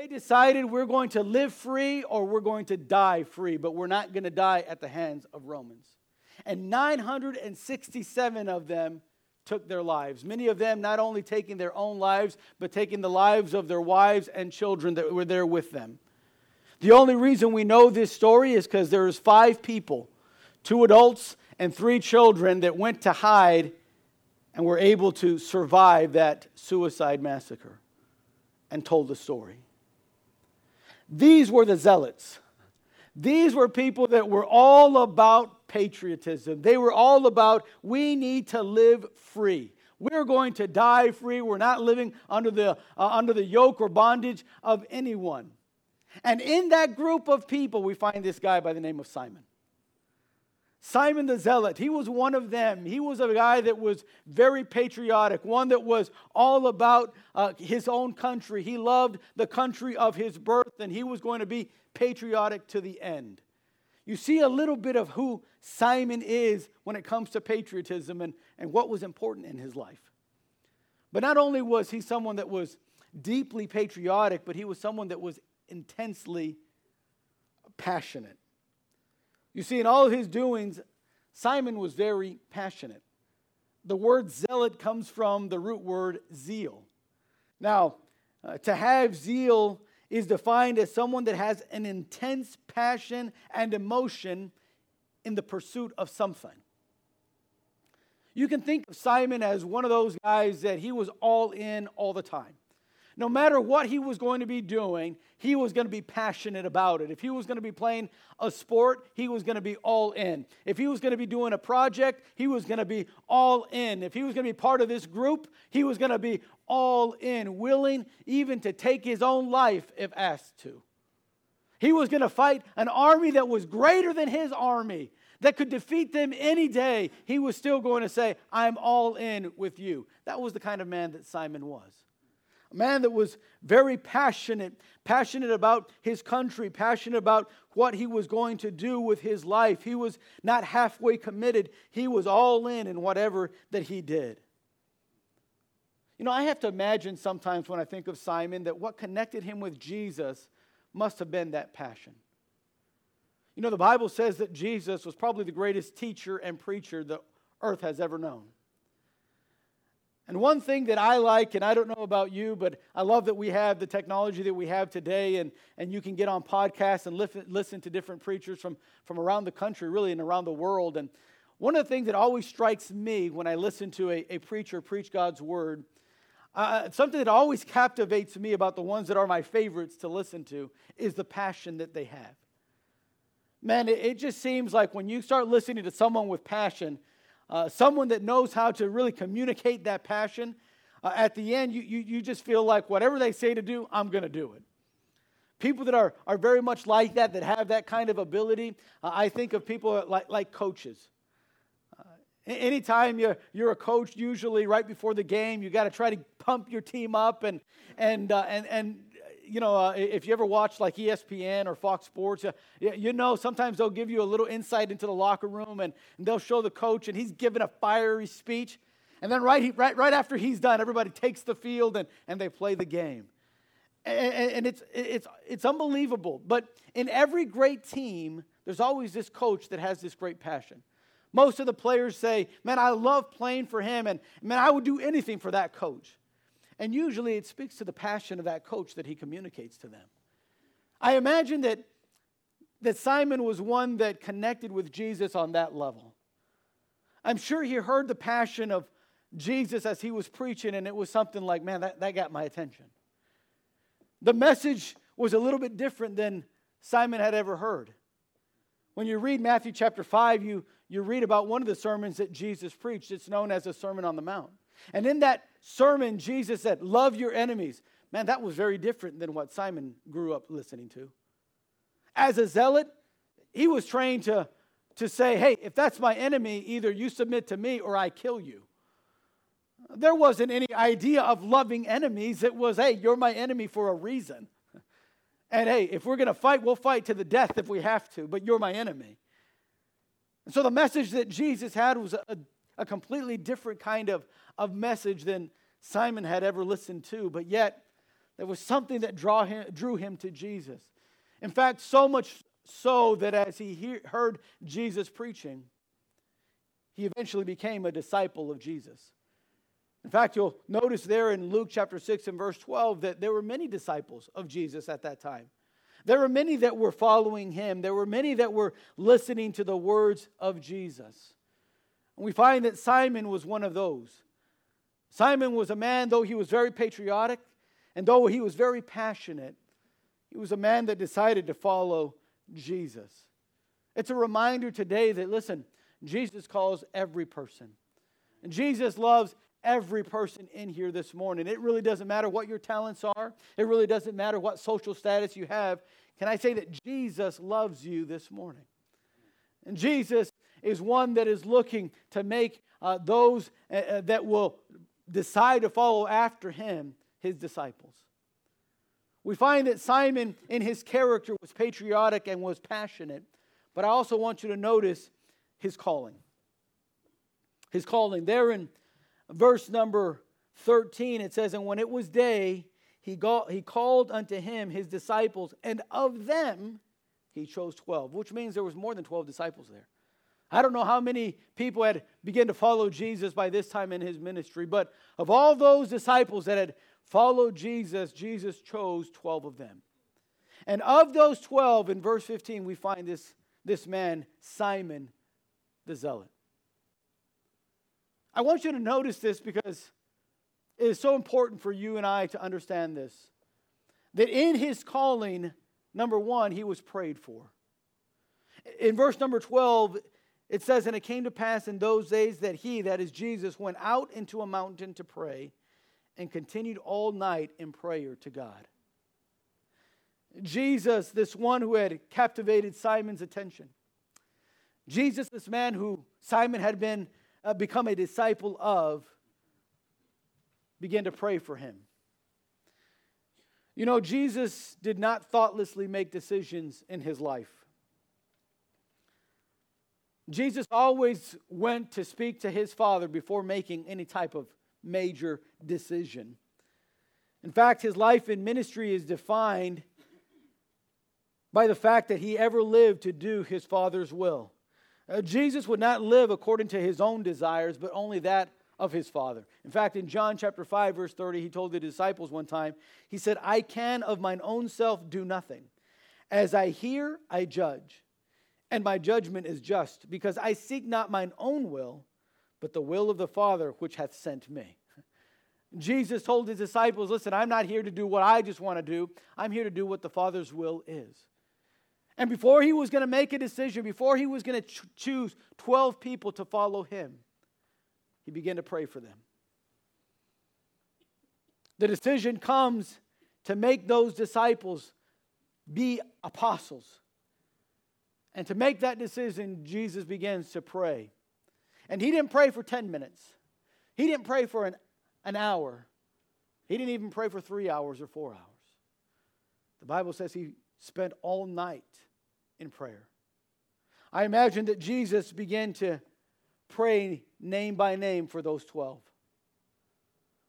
They decided we're going to live free or we're going to die free, but we're not going to die at the hands of Romans. And 967 of them took their lives. Many of them not only taking their own lives, but taking the lives of their wives and children that were there with them. The only reason we know this story is because there's five people, two adults and three children, that went to hide and were able to survive that suicide massacre and told the story. These were the zealots. These were people that were all about patriotism. They were all about we need to live free. We're going to die free. We're not living under the, uh, under the yoke or bondage of anyone. And in that group of people, we find this guy by the name of Simon. Simon the Zealot, he was one of them. He was a guy that was very patriotic, one that was all about uh, his own country. He loved the country of his birth, and he was going to be patriotic to the end. You see a little bit of who Simon is when it comes to patriotism and, and what was important in his life. But not only was he someone that was deeply patriotic, but he was someone that was intensely passionate. You see, in all of his doings, Simon was very passionate. The word zealot comes from the root word zeal. Now, uh, to have zeal is defined as someone that has an intense passion and emotion in the pursuit of something. You can think of Simon as one of those guys that he was all in all the time no matter what he was going to be doing, he was going to be passionate about it. If he was going to be playing a sport, he was going to be all in. If he was going to be doing a project, he was going to be all in. If he was going to be part of this group, he was going to be all in, willing even to take his own life if asked to. He was going to fight an army that was greater than his army, that could defeat them any day. He was still going to say, I'm all in with you. That was the kind of man that Simon was a man that was very passionate, passionate about his country, passionate about what he was going to do with his life. He was not halfway committed, he was all in in whatever that he did. You know, I have to imagine sometimes when I think of Simon that what connected him with Jesus must have been that passion. You know, the Bible says that Jesus was probably the greatest teacher and preacher the earth has ever known. And one thing that I like, and I don't know about you, but I love that we have the technology that we have today, and, and you can get on podcasts and listen, listen to different preachers from, from around the country, really, and around the world. And one of the things that always strikes me when I listen to a, a preacher preach God's word, uh, something that always captivates me about the ones that are my favorites to listen to, is the passion that they have. Man, it, it just seems like when you start listening to someone with passion, uh, someone that knows how to really communicate that passion, uh, at the end, you, you, you just feel like whatever they say to do, I'm going to do it. People that are, are very much like that, that have that kind of ability, uh, I think of people like, like coaches. Uh, anytime you're, you're a coach, usually right before the game, you got to try to pump your team up and, and, uh, and, and you know, uh, if you ever watch like ESPN or Fox Sports, uh, you know, sometimes they'll give you a little insight into the locker room and, and they'll show the coach and he's giving a fiery speech. And then right, right, right after he's done, everybody takes the field and, and they play the game. And, and it's, it's, it's unbelievable. But in every great team, there's always this coach that has this great passion. Most of the players say, Man, I love playing for him, and man, I would do anything for that coach. And usually it speaks to the passion of that coach that he communicates to them. I imagine that, that Simon was one that connected with Jesus on that level. I'm sure he heard the passion of Jesus as he was preaching, and it was something like, man, that, that got my attention. The message was a little bit different than Simon had ever heard. When you read Matthew chapter 5, you, you read about one of the sermons that Jesus preached. It's known as the Sermon on the Mount. And in that sermon, Jesus said, Love your enemies. Man, that was very different than what Simon grew up listening to. As a zealot, he was trained to, to say, Hey, if that's my enemy, either you submit to me or I kill you. There wasn't any idea of loving enemies. It was, Hey, you're my enemy for a reason. And hey, if we're going to fight, we'll fight to the death if we have to, but you're my enemy. And so the message that Jesus had was a, a completely different kind of, of message than Simon had ever listened to. But yet, There was something that draw him, drew him to Jesus. In fact, so much so that as he hear, heard Jesus preaching, he eventually became a disciple of Jesus. In fact, you'll notice there in Luke chapter 6 and verse 12 that there were many disciples of Jesus at that time. There were many that were following him. There were many that were listening to the words of Jesus. And we find that Simon was one of those. Simon was a man, though he was very patriotic and though he was very passionate, he was a man that decided to follow Jesus. It's a reminder today that, listen, Jesus calls every person. And Jesus loves every person in here this morning. It really doesn't matter what your talents are, it really doesn't matter what social status you have. Can I say that Jesus loves you this morning? And Jesus is one that is looking to make uh, those uh, uh that will decide to follow after him his disciples. We find that Simon, in his character, was patriotic and was passionate, but I also want you to notice his calling. His calling. There in verse number 13, it says, And when it was day, he, got, he called unto him his disciples, and of them he chose 12, which means there was more than 12 disciples there. I don't know how many people had begun to follow Jesus by this time in his ministry, but of all those disciples that had followed Jesus, Jesus chose 12 of them. And of those 12, in verse 15, we find this, this man, Simon the Zealot. I want you to notice this because it is so important for you and I to understand this. That in his calling, number one, he was prayed for. In verse number 12, it says, And it came to pass in those days that he, that is Jesus, went out into a mountain to pray and continued all night in prayer to God. Jesus, this one who had captivated Simon's attention. Jesus, this man who Simon had been uh, become a disciple of, began to pray for him. You know, Jesus did not thoughtlessly make decisions in his life. Jesus always went to speak to his Father before making any type of major decision. In fact, his life in ministry is defined by the fact that he ever lived to do his Father's will. Uh, Jesus would not live according to his own desires, but only that of his Father. In fact, in John chapter 5, verse 30, he told the disciples one time, he said, I can of mine own self do nothing. As I hear, I judge, and my judgment is just, because I seek not mine own will, but the will of the Father which hath sent me. Jesus told his disciples, Listen, I'm not here to do what I just want to do. I'm here to do what the Father's will is. And before he was going to make a decision, before he was going to ch- choose 12 people to follow him, he began to pray for them. The decision comes to make those disciples be apostles. And to make that decision, Jesus begins to pray. And he didn't pray for 10 minutes, he didn't pray for an, an hour, he didn't even pray for three hours or four hours. The Bible says he spent all night in prayer. I imagine that Jesus began to pray name by name for those 12.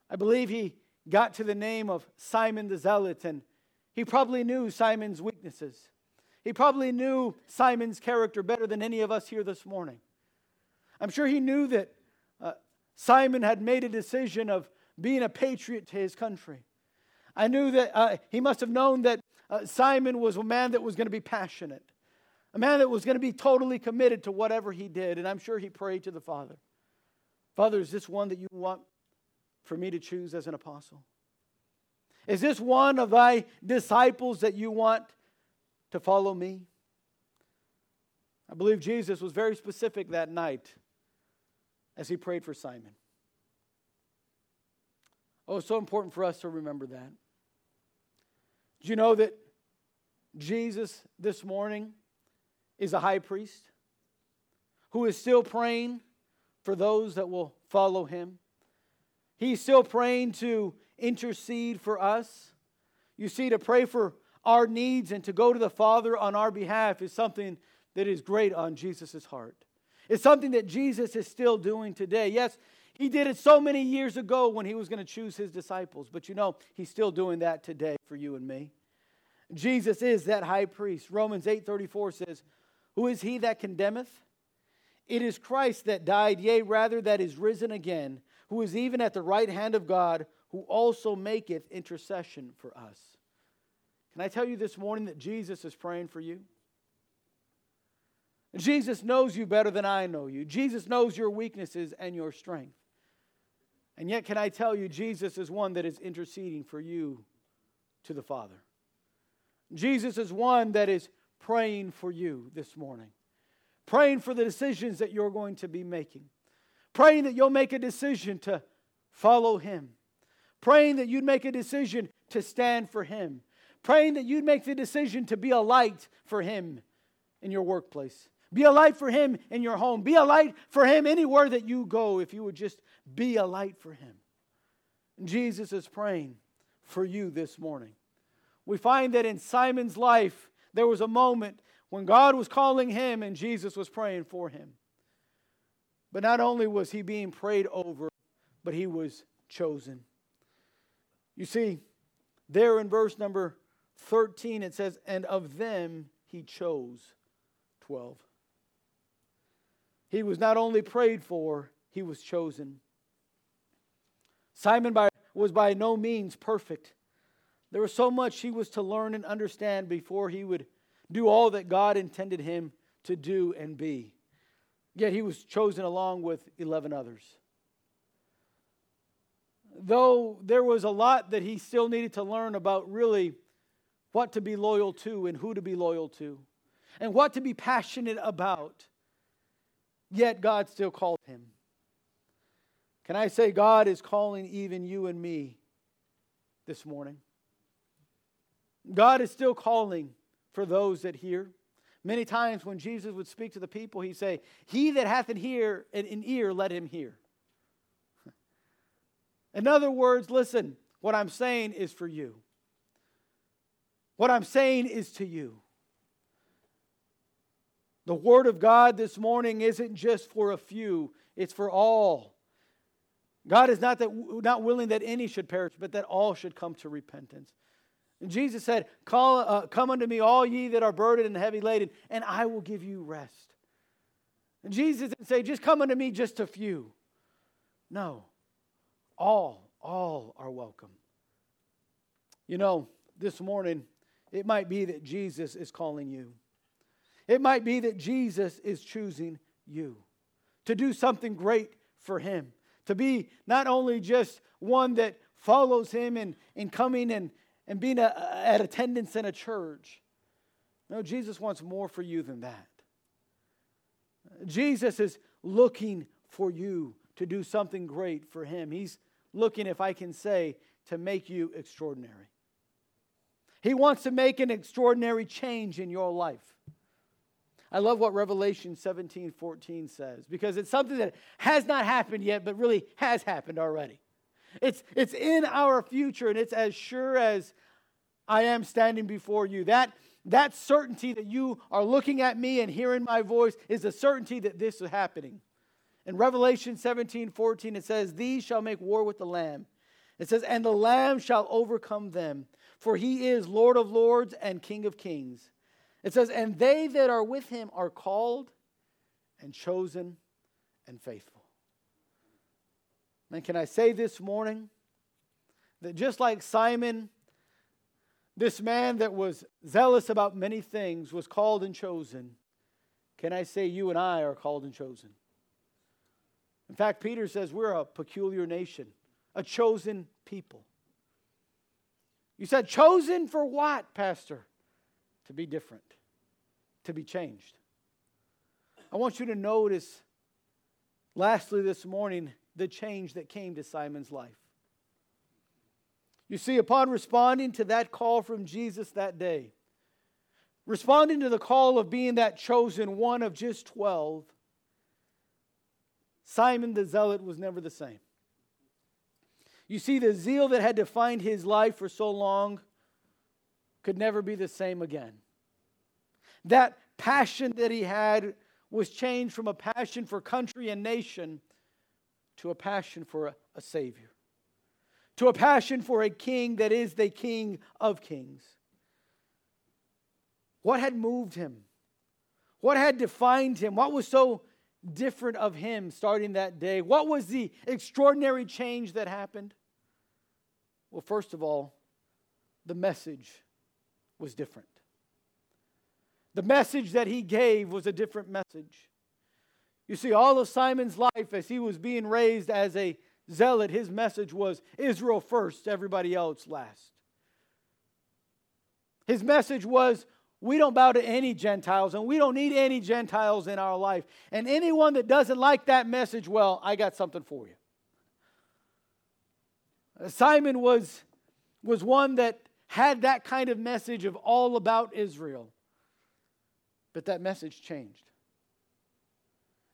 I believe he got to the name of Simon the Zealot, and he probably knew Simon's weaknesses. He probably knew Simon's character better than any of us here this morning. I'm sure he knew that uh, Simon had made a decision of being a patriot to his country. I knew that uh, he must have known that uh, Simon was a man that was going to be passionate, a man that was going to be totally committed to whatever he did. And I'm sure he prayed to the Father Father, is this one that you want for me to choose as an apostle? Is this one of thy disciples that you want to follow me? I believe Jesus was very specific that night as he prayed for Simon. Oh, it's so important for us to remember that. Do you know that Jesus this morning is a high priest who is still praying for those that will follow him? He's still praying to intercede for us. You see, to pray for our needs and to go to the Father on our behalf is something that is great on Jesus' heart. It's something that Jesus is still doing today. Yes, He did it so many years ago when he was going to choose his disciples. But you know, he's still doing that today for you and me. Jesus is that high priest. Romans 8:34 says, "Who is he that condemneth? It is Christ that died, yea, rather that is risen again, who is even at the right hand of God, who also maketh intercession for us." Can I tell you this morning that Jesus is praying for you? Jesus knows you better than I know you. Jesus knows your weaknesses and your strength. And yet, can I tell you, Jesus is one that is interceding for you to the Father. Jesus is one that is praying for you this morning, praying for the decisions that you're going to be making, praying that you'll make a decision to follow Him, praying that you'd make a decision to stand for Him, praying that you'd make the decision to be a light for Him in your workplace. Be a light for him in your home. Be a light for him anywhere that you go if you would just be a light for him. Jesus is praying for you this morning. We find that in Simon's life, there was a moment when God was calling him and Jesus was praying for him. But not only was he being prayed over, but he was chosen. You see, there in verse number 13, it says, And of them he chose 12. He was not only prayed for, he was chosen. Simon by, was by no means perfect. There was so much he was to learn and understand before he would do all that God intended him to do and be. Yet he was chosen along with 11 others. Though there was a lot that he still needed to learn about really what to be loyal to and who to be loyal to, and what to be passionate about, yet God still called him. Can I say, God is calling even you and me this morning? God is still calling for those that hear. Many times when Jesus would speak to the people, he'd say, He that hath an ear, an ear, let him hear. In other words, listen, what I'm saying is for you. What I'm saying is to you. The Word of God this morning isn't just for a few, it's for all. God is not, that, not willing that any should perish, but that all should come to repentance. And Jesus said, Call, uh, Come unto me, all ye that are burdened and heavy laden, and I will give you rest. And Jesus didn't say, Just come unto me, just a few. No, all, all are welcome. You know, this morning, it might be that Jesus is calling you. It might be that Jesus is choosing you to do something great for him, to be not only just one that follows him in coming and, and being a, at attendance in a church. No, Jesus wants more for you than that. Jesus is looking for you to do something great for him. He's looking, if I can say, to make you extraordinary. He wants to make an extraordinary change in your life. I love what Revelation 17 14 says because it's something that has not happened yet, but really has happened already. It's, it's in our future, and it's as sure as I am standing before you. That, that certainty that you are looking at me and hearing my voice is a certainty that this is happening. In Revelation 17 14, it says, These shall make war with the Lamb. It says, And the Lamb shall overcome them, for he is Lord of lords and King of kings it says, And they that are with him are called and chosen and faithful. And can I say this morning that just like Simon, this man that was zealous about many things, was called and chosen, can I say you and I are called and chosen? In fact, Peter says we're a peculiar nation, a chosen people. You said, chosen for what, Pastor? To be different to be changed. I want you to notice, lastly, this morning, the change that came to Simon's life. You see, upon responding to that call from Jesus that day, responding to the call of being that chosen one of just 12, Simon the Zealot was never the same. You see, the zeal that had defined his life for so long could never be the same again. That passion that he had was changed from a passion for country and nation to a passion for a, a Savior, to a passion for a king that is the King of kings. What had moved him? What had defined him? What was so different of him starting that day? What was the extraordinary change that happened? Well, first of all, the message was different. The message that he gave was a different message. You see, all of Simon's life as he was being raised as a zealot, his message was Israel first, everybody else last. His message was we don't bow to any Gentiles and we don't need any Gentiles in our life. And anyone that doesn't like that message, well, I got something for you. Uh, Simon was, was one that had that kind of message of all about Israel. But that message changed.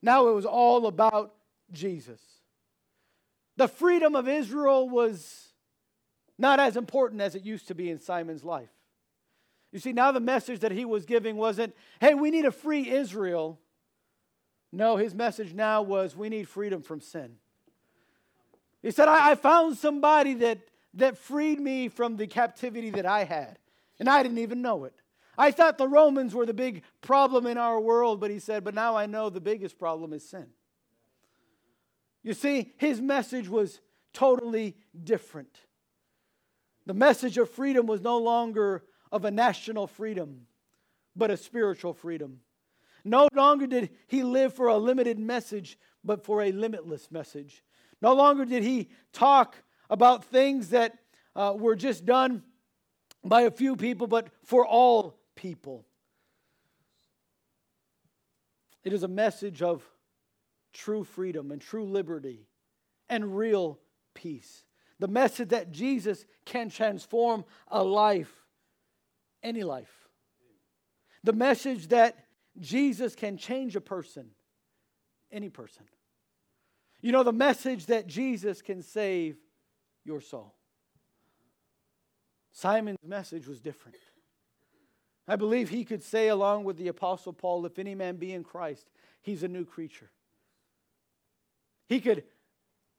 Now it was all about Jesus. The freedom of Israel was not as important as it used to be in Simon's life. You see, now the message that he was giving wasn't, hey, we need a free Israel. No, his message now was, we need freedom from sin. He said, I, I found somebody that, that freed me from the captivity that I had, and I didn't even know it. I thought the Romans were the big problem in our world, but he said, but now I know the biggest problem is sin. You see, his message was totally different. The message of freedom was no longer of a national freedom, but a spiritual freedom. No longer did he live for a limited message, but for a limitless message. No longer did he talk about things that uh, were just done by a few people, but for all people. It is a message of true freedom and true liberty and real peace. The message that Jesus can transform a life, any life. The message that Jesus can change a person, any person. You know, the message that Jesus can save your soul. Simon's message was different. I believe he could say, along with the Apostle Paul, if any man be in Christ, he's a new creature. He could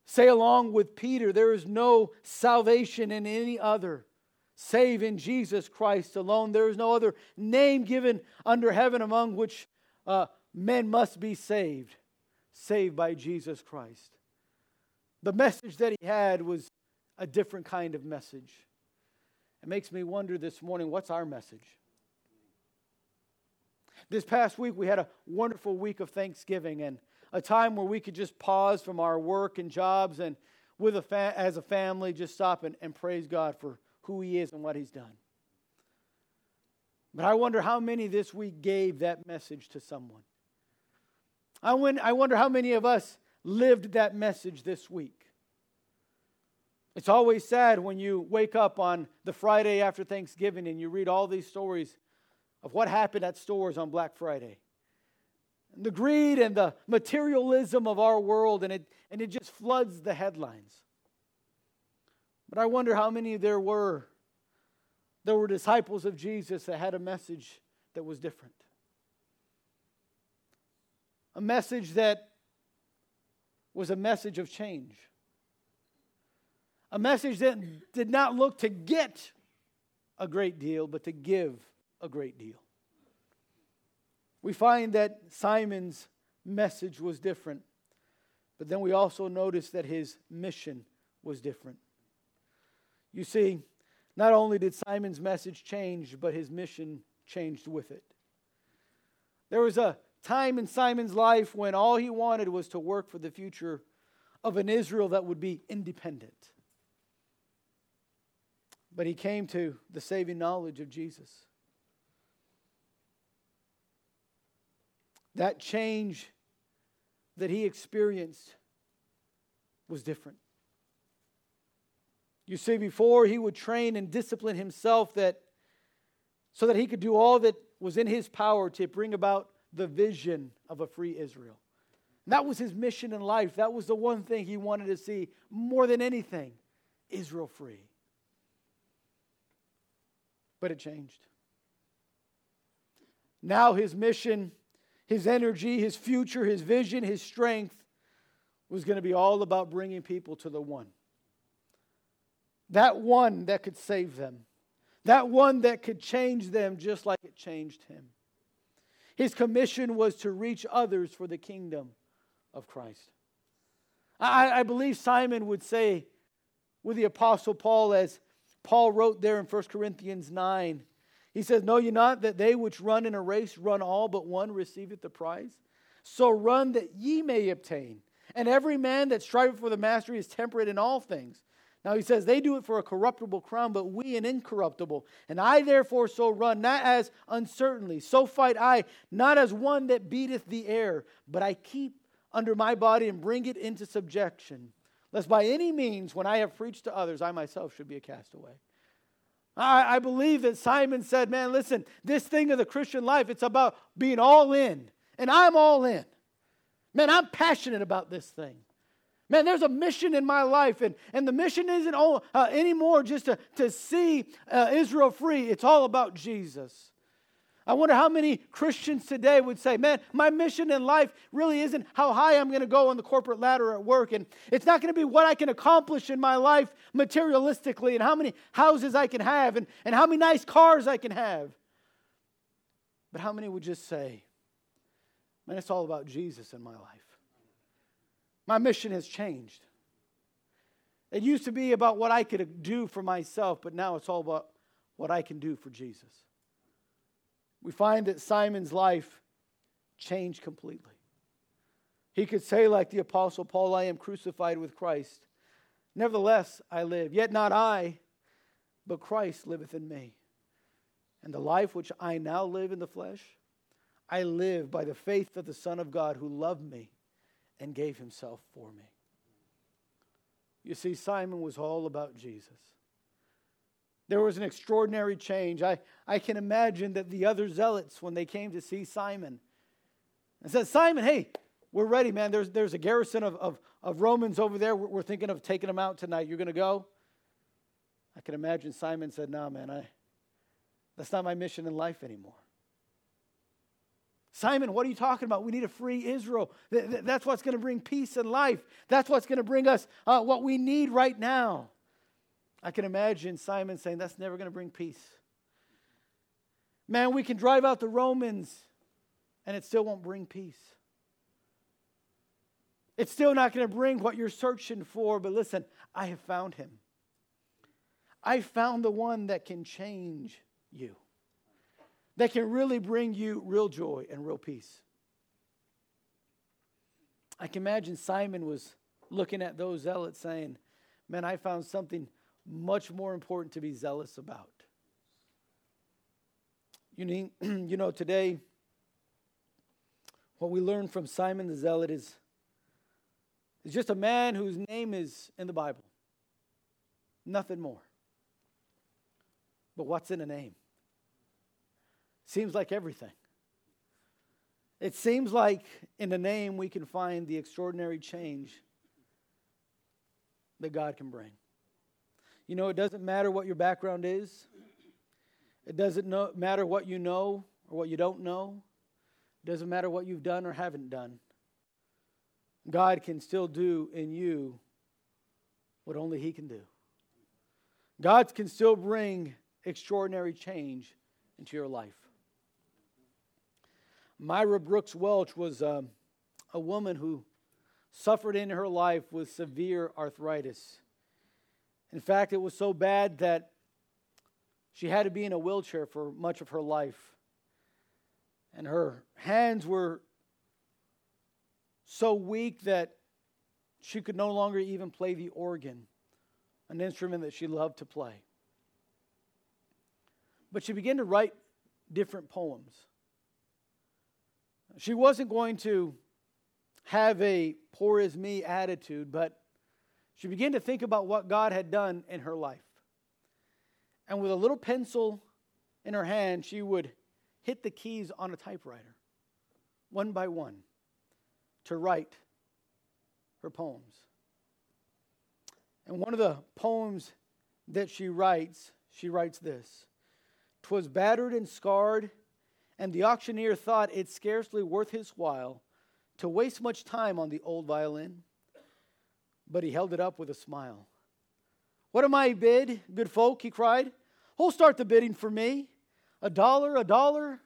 say, along with Peter, there is no salvation in any other save in Jesus Christ alone. There is no other name given under heaven among which uh, men must be saved, saved by Jesus Christ. The message that he had was a different kind of message. It makes me wonder this morning what's our message? This past week, we had a wonderful week of Thanksgiving and a time where we could just pause from our work and jobs and, with a fa- as a family, just stop and, and praise God for who He is and what He's done. But I wonder how many this week gave that message to someone. I wonder how many of us lived that message this week. It's always sad when you wake up on the Friday after Thanksgiving and you read all these stories of what happened at stores on Black Friday. And The greed and the materialism of our world, and it, and it just floods the headlines. But I wonder how many there were. There were disciples of Jesus that had a message that was different. A message that was a message of change. A message that did not look to get a great deal, but to give a great deal. We find that Simon's message was different, but then we also notice that his mission was different. You see, not only did Simon's message change, but his mission changed with it. There was a time in Simon's life when all he wanted was to work for the future of an Israel that would be independent. But he came to the saving knowledge of Jesus. That change that he experienced was different. You see, before he would train and discipline himself that so that he could do all that was in his power to bring about the vision of a free Israel. And that was his mission in life. That was the one thing he wanted to see more than anything Israel free. But it changed. Now his mission his energy, his future, his vision, his strength was going to be all about bringing people to the one. That one that could save them. That one that could change them just like it changed him. His commission was to reach others for the kingdom of Christ. I, I believe Simon would say with the Apostle Paul, as Paul wrote there in 1 Corinthians 9, he says, Know ye not that they which run in a race run all, but one receiveth the prize? So run that ye may obtain. And every man that striveth for the mastery is temperate in all things. Now he says, They do it for a corruptible crown, but we an incorruptible. And I therefore so run, not as uncertainly, so fight I, not as one that beateth the air, but I keep under my body and bring it into subjection, lest by any means, when I have preached to others, I myself should be a castaway. I, I believe that Simon said, Man, listen, this thing of the Christian life, it's about being all in. And I'm all in. Man, I'm passionate about this thing. Man, there's a mission in my life, and, and the mission isn't all, uh, anymore just to, to see uh, Israel free. It's all about Jesus. I wonder how many Christians today would say, Man, my mission in life really isn't how high I'm going to go on the corporate ladder at work. And it's not going to be what I can accomplish in my life materialistically and how many houses I can have and, and how many nice cars I can have. But how many would just say, Man, it's all about Jesus in my life? My mission has changed. It used to be about what I could do for myself, but now it's all about what I can do for Jesus. We find that Simon's life changed completely. He could say, like the Apostle Paul, I am crucified with Christ. Nevertheless, I live. Yet not I, but Christ liveth in me. And the life which I now live in the flesh, I live by the faith of the Son of God who loved me and gave himself for me. You see, Simon was all about Jesus. There was an extraordinary change. I, I can imagine that the other zealots, when they came to see Simon, and said, Simon, hey, we're ready, man. There's, there's a garrison of, of, of Romans over there. We're, we're thinking of taking them out tonight. You're going to go? I can imagine Simon said, No, nah, man, I, that's not my mission in life anymore. Simon, what are you talking about? We need to free Israel. That's what's going to bring peace and life. That's what's going to bring us uh, what we need right now. I can imagine Simon saying, That's never going to bring peace. Man, we can drive out the Romans and it still won't bring peace. It's still not going to bring what you're searching for, but listen, I have found him. I found the one that can change you that can really bring you real joy and real peace. I can imagine Simon was looking at those zealots saying, Man, I found something much more important to be zealous about. You, you know, today, what we learn from Simon the Zealot is, is just a man whose name is in the Bible. Nothing more. But what's in a name? Seems like everything. It seems like in the name we can find the extraordinary change that God can bring. You know, it doesn't matter what your background is, it doesn't know, matter what you know or what you don't know, it doesn't matter what you've done or haven't done. God can still do in you what only He can do. God can still bring extraordinary change into your life. Myra Brooks Welch was um, a woman who suffered in her life with severe arthritis. In fact, it was so bad that she had to be in a wheelchair for much of her life. And her hands were so weak that she could no longer even play the organ, an instrument that she loved to play. But she began to write different poems. She wasn't going to have a poor as me attitude, but she began to think about what God had done in her life. And with a little pencil in her hand, she would hit the keys on a typewriter, one by one, to write her poems. And one of the poems that she writes, she writes this Twas battered and scarred and the auctioneer thought it scarcely worth his while to waste much time on the old violin. But he held it up with a smile. What am I bid, good folk? He cried. Who'll start the bidding for me? A dollar, a dollar?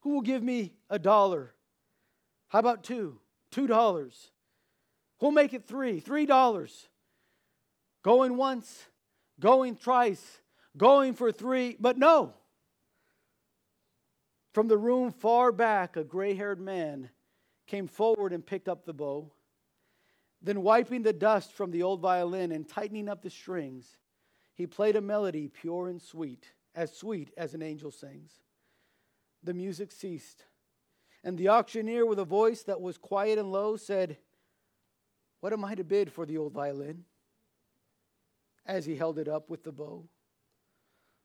Who will give me a dollar? How about two? Two dollars. Who'll make it three? Three dollars. Going once, going twice, going for three, but no. From the room far back, a gray haired man came forward and picked up the bow. Then, wiping the dust from the old violin and tightening up the strings, he played a melody pure and sweet, as sweet as an angel sings. The music ceased, and the auctioneer, with a voice that was quiet and low, said, What am I to bid for the old violin? As he held it up with the bow.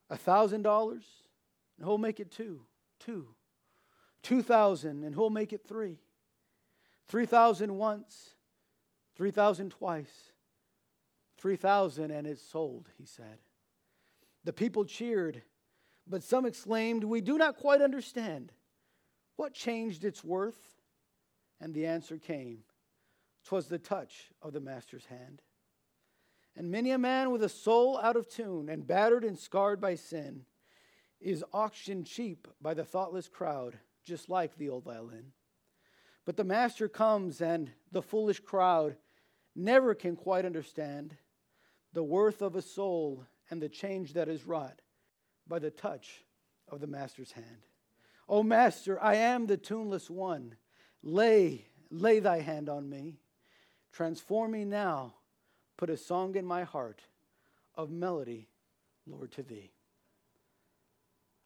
A thousand dollars, and who'll make it two? Two. Two thousand, and who'll make it three? Three thousand once, three thousand twice, three thousand, and it's sold, he said. The people cheered, but some exclaimed, We do not quite understand. What changed its worth? And the answer came. 'Twas the touch of the master's hand. And many a man with a soul out of tune and battered and scarred by sin is auctioned cheap by the thoughtless crowd, just like the old violin. But the master comes, and the foolish crowd never can quite understand the worth of a soul and the change that is wrought by the touch of the master's hand. O master, I am the tuneless one. Lay, lay thy hand on me. Transform me now Put a song in my heart of melody, Lord, to thee.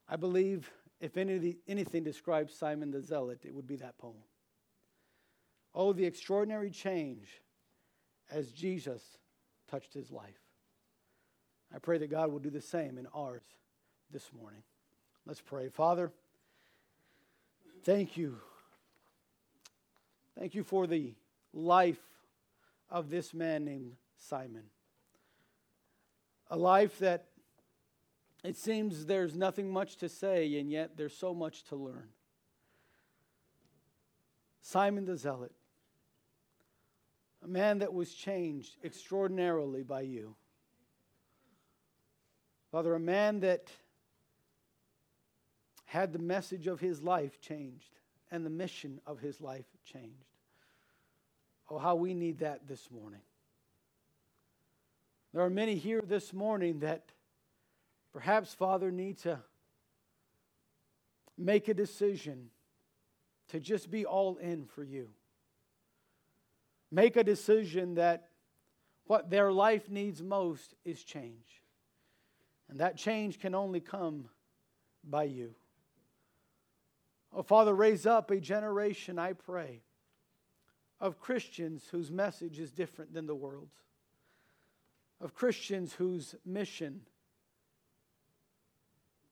I believe if any, anything describes Simon the Zealot, it would be that poem. Oh, the extraordinary change as Jesus touched his life. I pray that God will do the same in ours this morning. Let's pray. Father, thank you. Thank you for the life of this man named Simon. A life that it seems there's nothing much to say, and yet there's so much to learn. Simon the Zealot, a man that was changed extraordinarily by you. Father, a man that had the message of his life changed and the mission of his life changed. Oh, how we need that this morning. There are many here this morning that perhaps, Father, need to make a decision to just be all in for you. Make a decision that what their life needs most is change. And that change can only come by you. Oh, Father, raise up a generation, I pray, of Christians whose message is different than the world's of Christians whose mission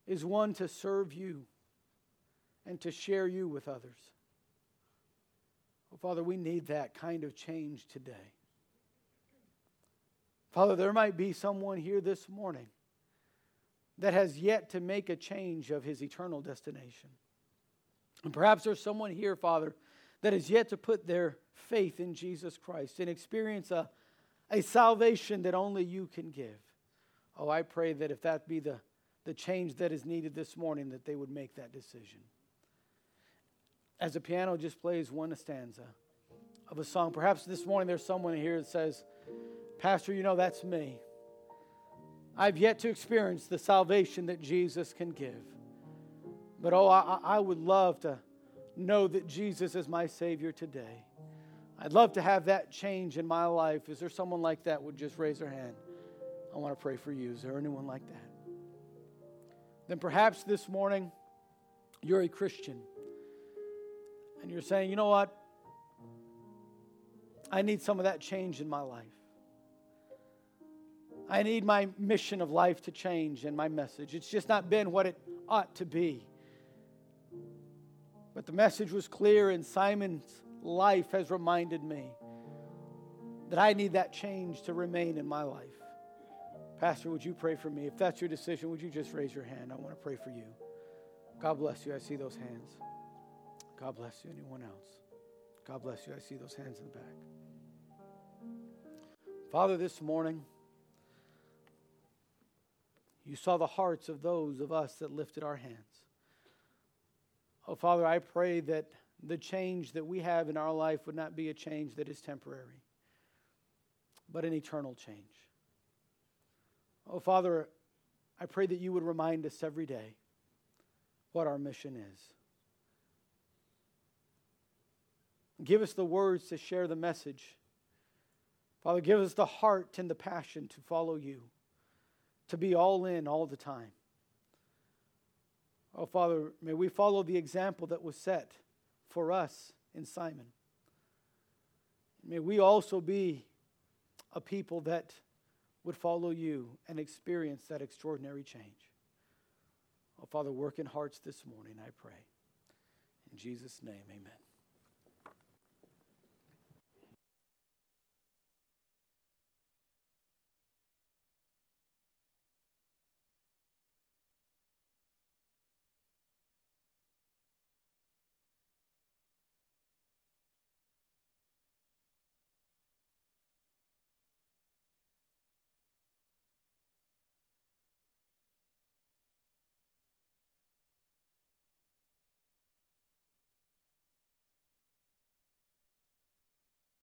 is one to serve you and to share you with others. Oh, Father, we need that kind of change today. Father, there might be someone here this morning that has yet to make a change of his eternal destination. And perhaps there's someone here, Father, that has yet to put their faith in Jesus Christ and experience a a salvation that only you can give. Oh, I pray that if that be the, the change that is needed this morning, that they would make that decision. As the piano just plays one stanza of a song, perhaps this morning there's someone here that says, Pastor, you know, that's me. I've yet to experience the salvation that Jesus can give. But oh, I, I would love to know that Jesus is my Savior today. I'd love to have that change in my life. Is there someone like that would just raise their hand? I want to pray for you. Is there anyone like that? Then perhaps this morning you're a Christian and you're saying, you know what? I need some of that change in my life. I need my mission of life to change and my message. It's just not been what it ought to be. But the message was clear, and Simon's life has reminded me that I need that change to remain in my life. Pastor, would you pray for me? If that's your decision, would you just raise your hand? I want to pray for you. God bless you. I see those hands. God bless you. Anyone else? God bless you. I see those hands in the back. Father, this morning, you saw the hearts of those of us that lifted our hands. Oh, Father, I pray that the change that we have in our life would not be a change that is temporary, but an eternal change. Oh, Father, I pray that you would remind us every day what our mission is. Give us the words to share the message. Father, give us the heart and the passion to follow you, to be all in all the time. Oh, Father, may we follow the example that was set for us in Simon. May we also be a people that would follow you and experience that extraordinary change. Oh, Father, work in hearts this morning, I pray. In Jesus' name, amen.